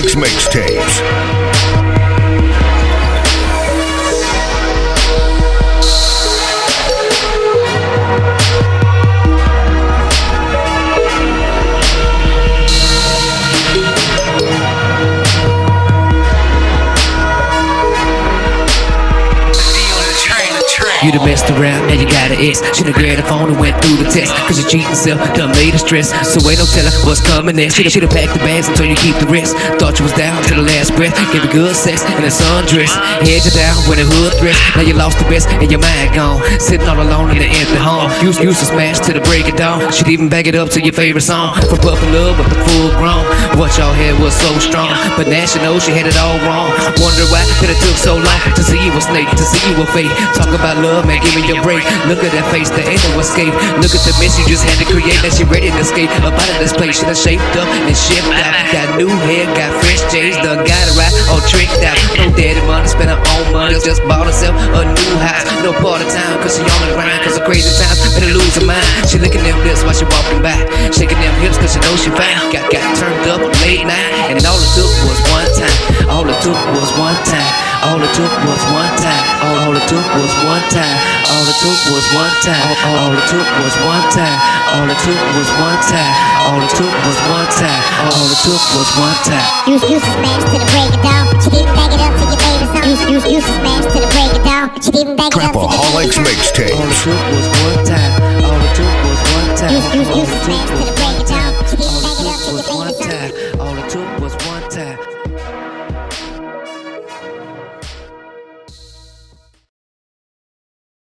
Trapaholics Mixtapes. You done messed around, now you got an ex. Should've grabbed the phone and went through the text. Cause your cheating self done made her stress. So ain't no telling what's coming next. Should've, should've packed the bags until you keep the rest. Thought you was down to the last breath. Give you good sex in a sundress. Head you down with a hood dress. Now you lost the best and your mind gone. Sitting all alone in the empty home. Used, used to smash to the break of dawn. Should even back it up to your favorite song. From Love up to full grown. What y'all had was so strong. But now she knows she had it all wrong. Wonder why that it took so long you a snake, to see you a fake. Talk about love, man, give me your break. Look at that face, there ain't no escape. Look at the mess you just had to create. That she ready to escape. Up out of this place, she done shaped up and shifted out. Got new hair, got fresh J's, done got it right, all tricked out. No daddy money, spend her own money. Just bought herself a new house. No part of town, cause she on the grind. Cause of crazy times, better lose her mind. She licking them lips while she walking by. All it took was one time. All it took was one time. All it took was one time. All it took was one time. All it took was one time. All it took was one time. All it took was one time. You you smash to the break of dawn, but you didn't bag it up to your favorite. You you you smash to the break of dawn, but you didn't bag it up to your favorite mixtape. All it took was one time. All it took was one time. You you you smash to the break of dawn, but you didn't bag it up to your favorite. All it took was one time.